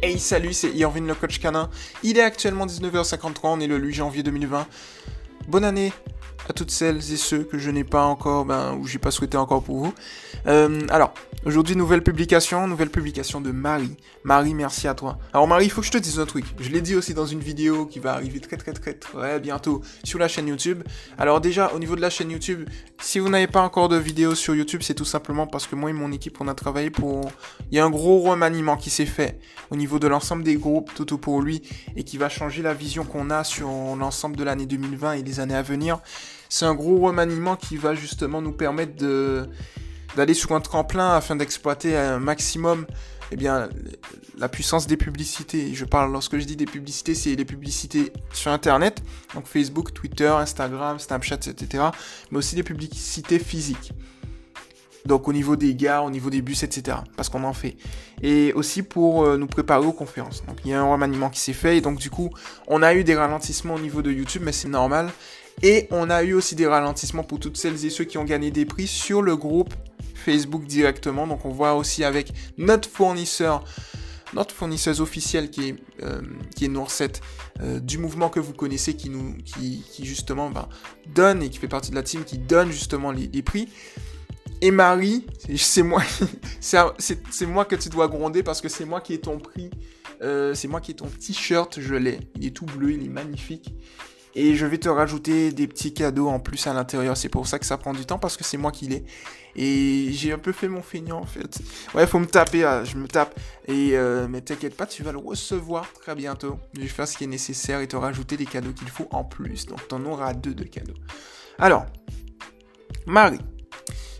Hey salut, c'est Irvin le coach canin. Il est actuellement 19h53, on est le 8 janvier 2020. Bonne année à toutes celles et ceux que je n'ai pas encore, ben, ou j'ai pas souhaité encore pour vous. Euh, alors, aujourd'hui, nouvelle publication, nouvelle publication de Marie. Marie, merci à toi. Alors Marie, il faut que je te dise un truc. Je l'ai dit aussi dans une vidéo qui va arriver très très très très bientôt sur la chaîne YouTube. Alors déjà, au niveau de la chaîne YouTube, si vous n'avez pas encore de vidéo sur YouTube, c'est tout simplement parce que moi et mon équipe, on a travaillé pour... Il y a un gros remaniement qui s'est fait au niveau de l'ensemble des groupes, tout pour lui, et qui va changer la vision qu'on a sur l'ensemble de l'année 2020 et les années à venir. C'est un gros remaniement qui va justement nous permettre de d'aller sur un tremplin afin d'exploiter un maximum eh bien, la puissance des publicités. Je parle, lorsque je dis des publicités, c'est les publicités sur Internet, donc Facebook, Twitter, Instagram, Snapchat, etc. Mais aussi des publicités physiques. Donc au niveau des gares, au niveau des bus, etc. Parce qu'on en fait. Et aussi pour euh, nous préparer aux conférences. Donc il y a un remaniement qui s'est fait. Et donc du coup, on a eu des ralentissements au niveau de YouTube, mais c'est normal. Et on a eu aussi des ralentissements pour toutes celles et ceux qui ont gagné des prix sur le groupe Facebook directement. Donc on voit aussi avec notre fournisseur, notre fournisseuse officielle qui est, euh, qui est euh, du mouvement que vous connaissez, qui, nous, qui, justement ben, donne et qui fait partie de la team, qui donne justement les, prix. Et Marie, c'est moi, c'est moi que tu dois gronder parce que c'est moi qui ai ton prix, euh, c'est moi qui ai ton t-shirt, je l'ai. Il est tout bleu, il est magnifique. Et je vais te rajouter des petits cadeaux en plus à l'intérieur. C'est pour ça que ça prend du temps parce que c'est moi qui l'ai. Et j'ai un peu fait mon feignant en fait. Ouais, faut me taper, ah, je me tape. Et euh, mais t'inquiète pas, tu vas le recevoir très bientôt. Je vais faire ce qui est nécessaire et te rajouter les cadeaux qu'il faut en plus. Donc t'en auras deux de cadeaux. Alors, Marie,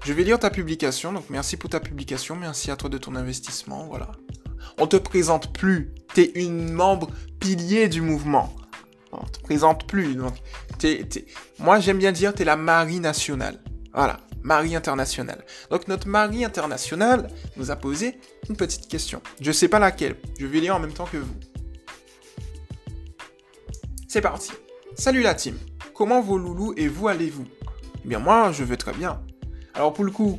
je vais lire ta publication. Donc merci pour ta publication, merci à toi de ton investissement. Voilà. On te présente plus. T'es une membre pilier du mouvement on te présente plus. Donc, moi, j'aime bien dire, tu es la Marie nationale. Voilà, Marie internationale. Donc, notre Marie internationale nous a posé une petite question. Je sais pas laquelle. Je vais lire en même temps que vous. C'est parti. Salut la team. Comment vos loulous et vous allez-vous? Eh bien, moi, je vais très bien. Alors, pour le coup,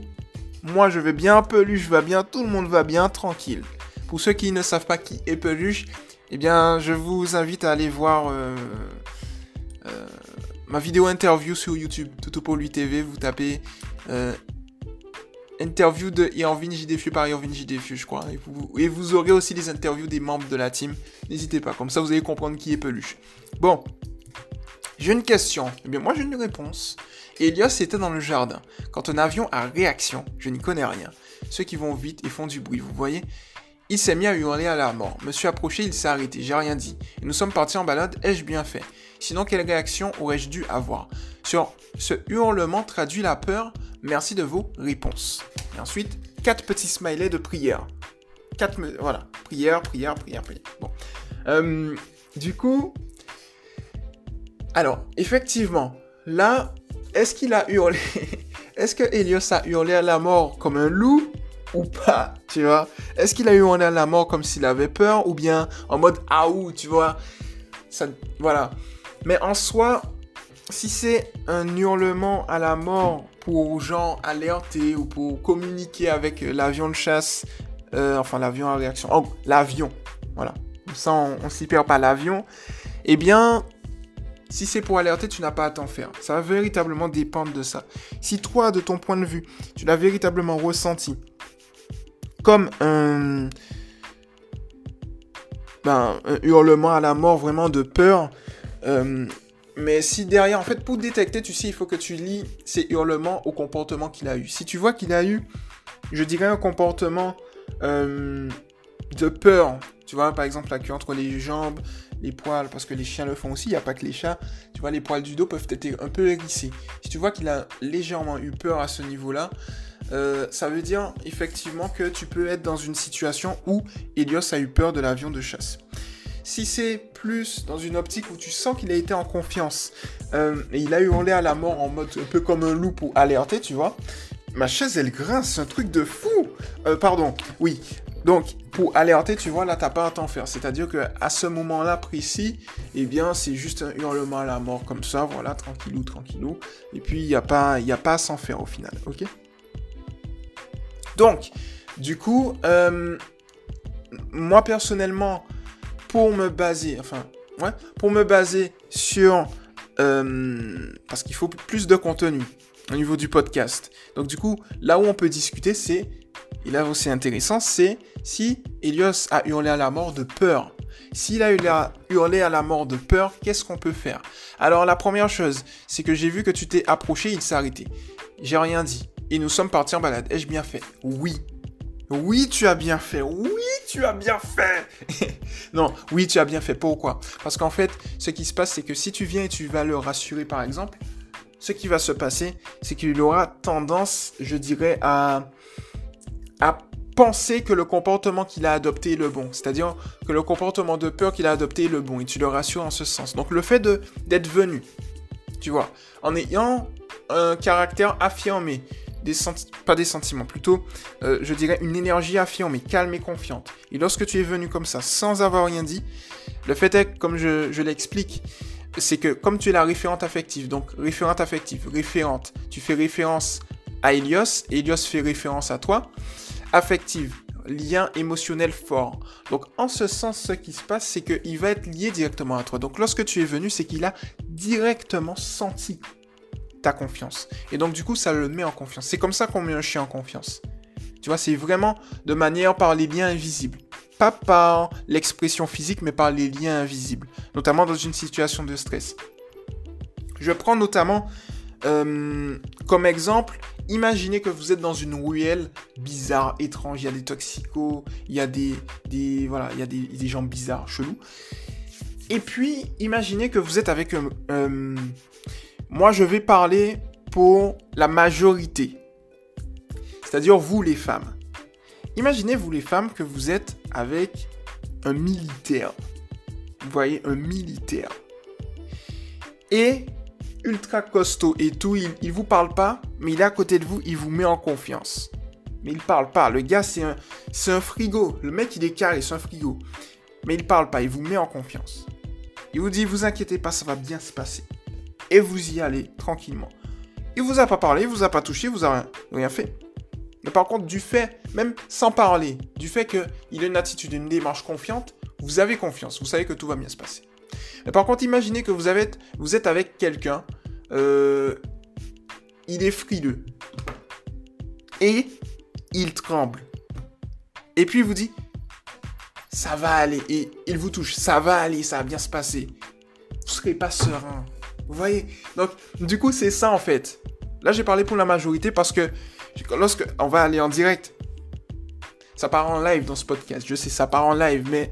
moi, je vais bien, Peluche va bien, tout le monde va bien, tranquille. Pour ceux qui ne savent pas qui est Peluche, eh bien, je vous invite à aller voir euh, euh, ma vidéo interview sur YouTube, Toto pour lui TV. Vous tapez euh, interview de Irvin JDFU par Irvin JDFU, je crois. Et vous, aurez aussi les interviews des membres de la team. N'hésitez pas, comme ça vous allez comprendre qui est Peluche. Bon, j'ai une question. Eh bien, moi j'ai une réponse. Elias était dans le jardin. Quand un avion a réaction, je n'y connais rien. Ceux qui vont vite et font du bruit, vous voyez il s'est mis à hurler à la mort. Me suis approché, il s'est arrêté, j'ai rien dit. Nous sommes partis en balade, ai-je bien fait? Sinon, quelle réaction aurais-je dû avoir? Sur ce hurlement traduit la peur, merci de vos réponses. Et ensuite, quatre petits smileys de prière. Quatre, voilà, prière, prière, prière, prière. Bon. Euh, du coup, alors, effectivement, là, est-ce qu'il a hurlé? Est-ce que Elios a hurlé à la mort comme un loup? Ou pas, tu vois. Est-ce qu'il a eu un à la mort comme s'il avait peur ou bien en mode ah ou, tu vois. Ça, voilà. Mais en soi, si c'est un hurlement à la mort pour gens alerter ou pour communiquer avec l'avion de chasse, euh, enfin l'avion à réaction, oh, l'avion, voilà. Ça, on, on s'y perd pas l'avion. Eh bien, si c'est pour alerter, tu n'as pas à t'en faire. Ça va véritablement dépendre de ça. Si toi, de ton point de vue, tu l'as véritablement ressenti, comme un, ben, un hurlement à la mort vraiment de peur. Euh, mais si derrière, en fait, pour détecter, tu sais, il faut que tu lis ces hurlements au comportement qu'il a eu. Si tu vois qu'il a eu, je dirais, un comportement euh, de peur, tu vois, par exemple, la queue entre les jambes, les poils, parce que les chiens le font aussi, il n'y a pas que les chats, tu vois, les poils du dos peuvent être un peu hérissés. Si tu vois qu'il a légèrement eu peur à ce niveau-là, euh, ça veut dire effectivement que tu peux être dans une situation où Elios a eu peur de l'avion de chasse. Si c'est plus dans une optique où tu sens qu'il a été en confiance euh, et il a eu hurlé à la mort en mode un peu comme un loup pour alerter, tu vois, ma chaise elle grince, un truc de fou. Euh, pardon, oui. Donc pour alerter, tu vois, là t'as pas à t'en faire. C'est-à-dire que à ce moment-là précis, eh bien c'est juste un hurlement à la mort comme ça, voilà, tranquillou, tranquillou. Et puis il n'y a pas, a pas à s'en faire au final, ok? Donc, du coup, euh, moi personnellement, pour me baser, enfin, ouais, pour me baser sur, euh, parce qu'il faut plus de contenu au niveau du podcast. Donc du coup, là où on peut discuter, c'est, et là aussi intéressant, c'est si Elios a hurlé à la mort de peur. S'il a hurlé à la mort de peur, qu'est-ce qu'on peut faire? Alors la première chose, c'est que j'ai vu que tu t'es approché, il s'est arrêté. J'ai rien dit. Et nous sommes partis en balade. Ai-je bien fait? Oui. Oui, tu as bien fait. Oui, tu as bien fait. non, oui, tu as bien fait. Pourquoi? Parce qu'en fait, ce qui se passe, c'est que si tu viens et tu vas le rassurer, par exemple, ce qui va se passer, c'est qu'il aura tendance, je dirais, à, à penser que le comportement qu'il a adopté est le bon. C'est-à-dire que le comportement de peur qu'il a adopté est le bon. Et tu le rassures en ce sens. Donc le fait d'être venu, tu vois, en ayant un caractère affirmé, pas des sentiments, plutôt, euh, je dirais, une énergie affirmée, calme et confiante. Et lorsque tu es venu comme ça, sans avoir rien dit, le fait est, comme je, je l'explique, c'est que comme tu es la référente affective, donc référente affective, référente, tu fais référence à Elios, Elios fait référence à toi, affective, lien émotionnel fort. Donc en ce sens, ce qui se passe, c'est qu'il va être lié directement à toi. Donc lorsque tu es venu, c'est qu'il a directement senti ta confiance. Et donc du coup, ça le met en confiance. C'est comme ça qu'on met un chien en confiance. Tu vois, c'est vraiment de manière par les liens invisibles. Pas par l'expression physique, mais par les liens invisibles. Notamment dans une situation de stress. Je prends notamment euh, comme exemple imaginez que vous êtes dans une ruelle bizarre, étrange. Il y a des toxicos, il y a des, voilà, il y a des, gens bizarres, chelous. Et puis, imaginez que vous êtes avec... Euh, euh, moi, je vais parler pour la majorité. C'est-à-dire vous, les femmes. Imaginez, vous, les femmes, que vous êtes avec un militaire. Vous voyez, un militaire. Et ultra costaud et tout, il, il vous parle pas, mais il est à côté de vous, il vous met en confiance. Mais il parle pas. Le gars, c'est un, c'est un frigo. Le mec, il est carré, c'est un frigo. Mais il parle pas, il vous met en confiance. Il vous dit, vous inquiétez pas, ça va bien se passer. Et vous y allez tranquillement. Il vous a pas parlé, il vous a pas touché, il vous a rien, rien fait. Mais par contre, du fait, même sans parler, du fait qu'il a une attitude, une démarche confiante, vous avez confiance, vous savez que tout va bien se passer. Mais par contre, imaginez que vous, avez, vous êtes avec quelqu'un, euh, il est frileux. Et il tremble. Et puis il vous dit, ça va aller. Et il vous touche, ça va aller, ça va bien se passer. Vous serez pas serein. Vous voyez? Donc, du coup, c'est ça en fait. Là, j'ai parlé pour la majorité parce que lorsque on va aller en direct, ça part en live dans ce podcast. Je sais, ça part en live, mais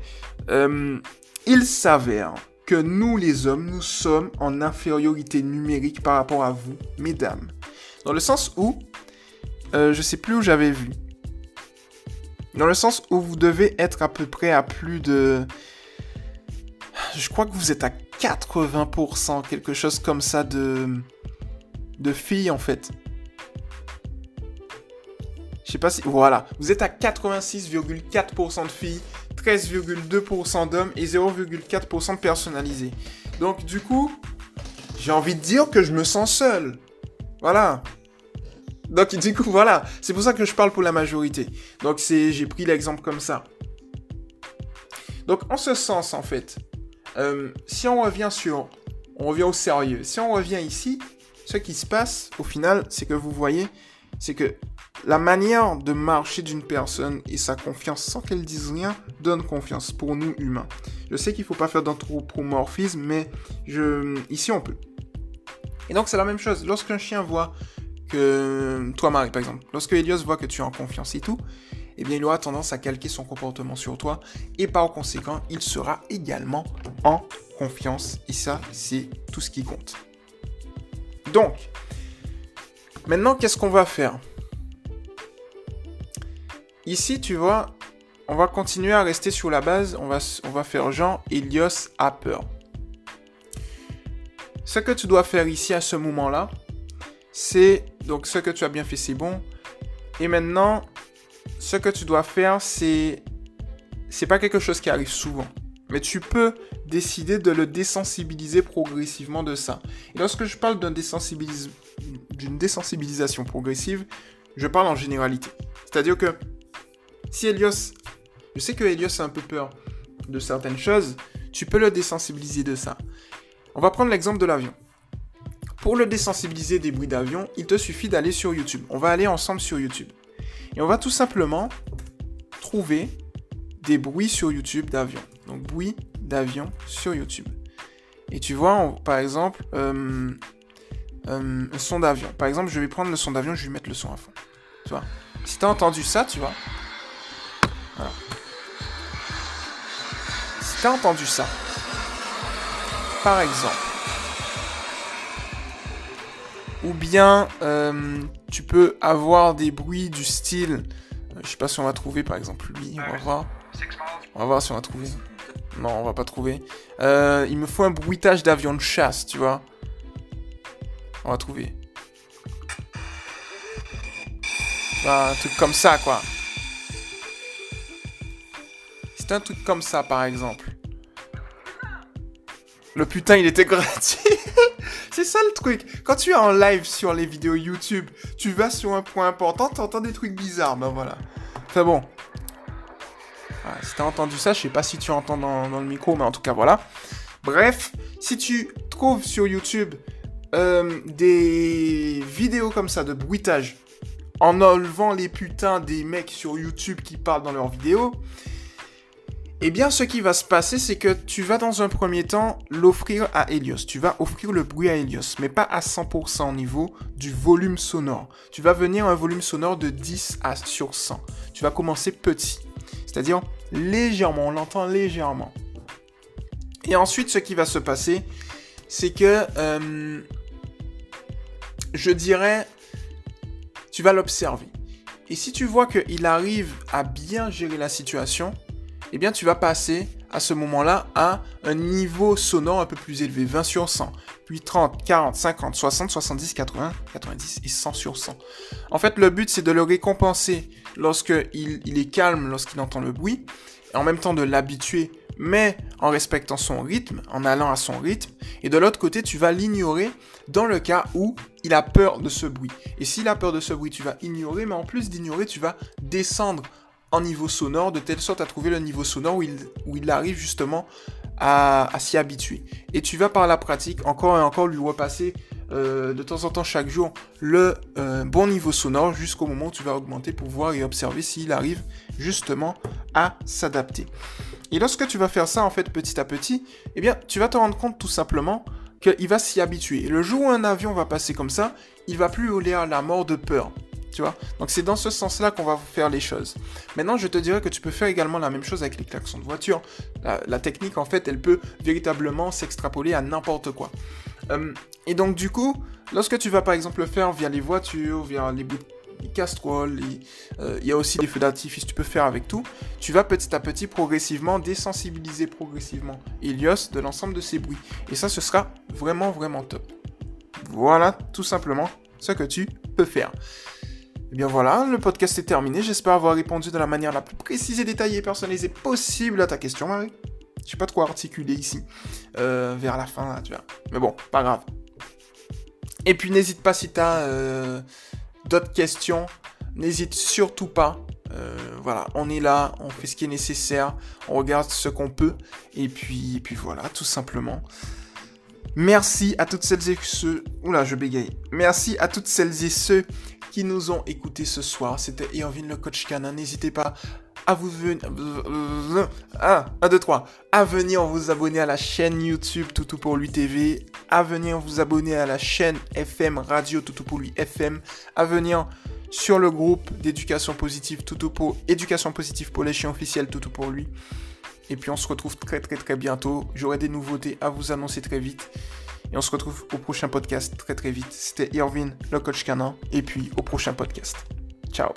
euh, il s'avère que nous les hommes, nous sommes en infériorité numérique par rapport à vous, mesdames. Dans le sens où, euh, je sais plus où j'avais vu. Dans le sens où vous devez être à peu près à plus de... Je crois que vous êtes à 80%, quelque chose comme ça de... De filles en fait. Je sais pas si... Voilà. Vous êtes à 86,4% de filles 13,2% d'hommes et 0,4% personnalisés. Donc du coup, j'ai envie de dire que je me sens seul. Voilà. Donc du coup, voilà. C'est pour ça que je parle pour la majorité. Donc j'ai pris l'exemple comme ça. Donc en ce sens, en fait, euh, si on revient sur, on revient au sérieux. Si on revient ici, ce qui se passe, au final, c'est que vous voyez, c'est que la manière de marcher d'une personne et sa confiance sans qu'elle dise rien donne confiance pour nous humains. Je sais qu'il ne faut pas faire d'anthropomorphisme, mais ici on peut. Et donc c'est la même chose. Lorsqu'un chien voit que toi Marie par exemple, lorsque Elios voit que tu es en confiance et tout, eh bien il aura tendance à calquer son comportement sur toi et par conséquent il sera également en confiance et ça c'est tout ce qui compte. Donc, maintenant qu'est-ce qu'on va faire? Ici, tu vois, on va continuer à rester sur la base. On va, on va faire Jean Elios a peur. Ce que tu dois faire ici à ce moment-là, c'est donc ce que tu as bien fait, c'est bon. Et maintenant, ce que tu dois faire, c'est c'est pas quelque chose qui arrive souvent, mais tu peux décider de le désensibiliser progressivement de ça. Et lorsque je parle d'une désensibilisation progressive, je parle en généralité. C'est-à-dire que si Elios Je sais que Helios a un peu peur de certaines choses. Tu peux le désensibiliser de ça. On va prendre l'exemple de l'avion. Pour le désensibiliser des bruits d'avion, il te suffit d'aller sur YouTube. On va aller ensemble sur YouTube. Et on va tout simplement trouver des bruits sur YouTube d'avion. Donc bruit d'avion sur YouTube. Et tu vois, par exemple, euh, euh, un son d'avion. Par exemple, je vais prendre le son d'avion, je vais mettre le son à fond. Tu vois Si tu as entendu ça, tu vois. Voilà. Si tu as entendu ça, par exemple, ou bien euh, tu peux avoir des bruits du style, je sais pas si on va trouver par exemple lui, on va voir. On va voir si on va trouver. Non, on va pas trouver. Euh, il me faut un bruitage d'avion de chasse, tu vois. On va trouver. un truc comme ça, quoi. C'est un truc comme ça, par exemple. Le putain, il était gratuit. C'est ça le truc. Quand tu es en live sur les vidéos YouTube, tu vas sur un point important, tu entends des trucs bizarres. Ben voilà. Enfin bon, si t'as entendu ça, je sais pas si tu entends dans, le micro, mais en tout cas voilà. Bref, si tu trouves sur YouTube euh, des vidéos comme ça de bruitage en enlevant les putains des mecs sur YouTube qui parlent dans leurs vidéos, eh bien, ce qui va se passer, c'est que tu vas dans un premier temps l'offrir à Helios. Tu vas offrir le bruit à Helios, mais pas à 100% au niveau du volume sonore. Tu vas venir un volume sonore de 10 à sur 100. Tu vas commencer petit. C'est-à-dire légèrement, on l'entend légèrement. Et ensuite, ce qui va se passer, c'est que euh, je dirais, tu vas l'observer. Et si tu vois qu'il arrive à bien gérer la situation, eh bien tu vas passer à ce moment-là à un niveau sonore un peu plus élevé, 20 sur 100, puis 30, 40, 50, 60, 70, 80, 90 et 100 sur 100. En fait, le but c'est de le récompenser lorsqu'il il est calme, lorsqu'il entend le bruit, et en même temps de l'habituer, mais en respectant son rythme, en allant à son rythme. Et de l'autre côté, tu vas l'ignorer dans le cas où il a peur de ce bruit. Et s'il a peur de ce bruit, tu vas ignorer, mais en plus d'ignorer, tu vas descendre en niveau sonore de telle sorte à trouver le niveau sonore où il, où il arrive justement à, s'y habituer. Et tu vas par la pratique encore et encore lui repasser euh, de temps en temps chaque jour le euh, bon niveau sonore jusqu'au moment où tu vas augmenter pour voir et observer s'il arrive justement à s'adapter. Et lorsque tu vas faire ça en fait petit à petit, eh bien tu vas te rendre compte tout simplement qu'il va s'y habituer. Et le jour où un avion va passer comme ça, il va plus hurler à la mort de peur. Donc c'est dans ce sens-là qu'on va faire les choses. Maintenant, je te dirais que tu peux faire également la même chose avec les klaxons de voiture. La, technique, en fait, elle peut véritablement s'extrapoler à n'importe quoi. Euh, et donc, du coup, lorsque tu vas par exemple le faire via les voitures, via les bouts les casseroles, euh, il y a aussi des feux d'artifice, tu peux faire avec tout. Tu vas petit à petit, progressivement, désensibiliser progressivement Helios de l'ensemble de ces bruits. Et ça, ce sera vraiment, vraiment top. Voilà, tout simplement, ce que tu peux faire. Et eh bien voilà, le podcast est terminé. J'espère avoir répondu de la manière la plus précise et détaillée et personnalisée possible à ta question, Marie. Je sais pas trop articuler ici. Euh, vers la fin, là, tu vois. Mais bon, pas grave. Et puis n'hésite pas si tu as euh, d'autres questions. N'hésite surtout pas. Euh, voilà, on est là, on fait ce qui est nécessaire, on regarde ce qu'on peut. Et puis, et puis voilà, tout simplement. Merci à toutes celles et ceux. Oula, je bégaye. Merci à toutes celles et ceux qui nous ont écoutés ce soir. C'était Irvin le coach canin. N'hésitez pas à vous venir. Ah, 1, 2, 3. À venir vous abonner à la chaîne YouTube Toutou pour lui TV. À venir vous abonner à la chaîne FM Radio Toutou pour lui FM. À venir sur le groupe d'éducation positive Toutou pour éducation positive pour les chiens officiels Toutou pour lui. Et puis on se retrouve très très très bientôt. J'aurai des nouveautés à vous annoncer très vite. Et on se retrouve au prochain podcast très très vite. C'était Irvin, le coach canin. Et puis au prochain podcast. Ciao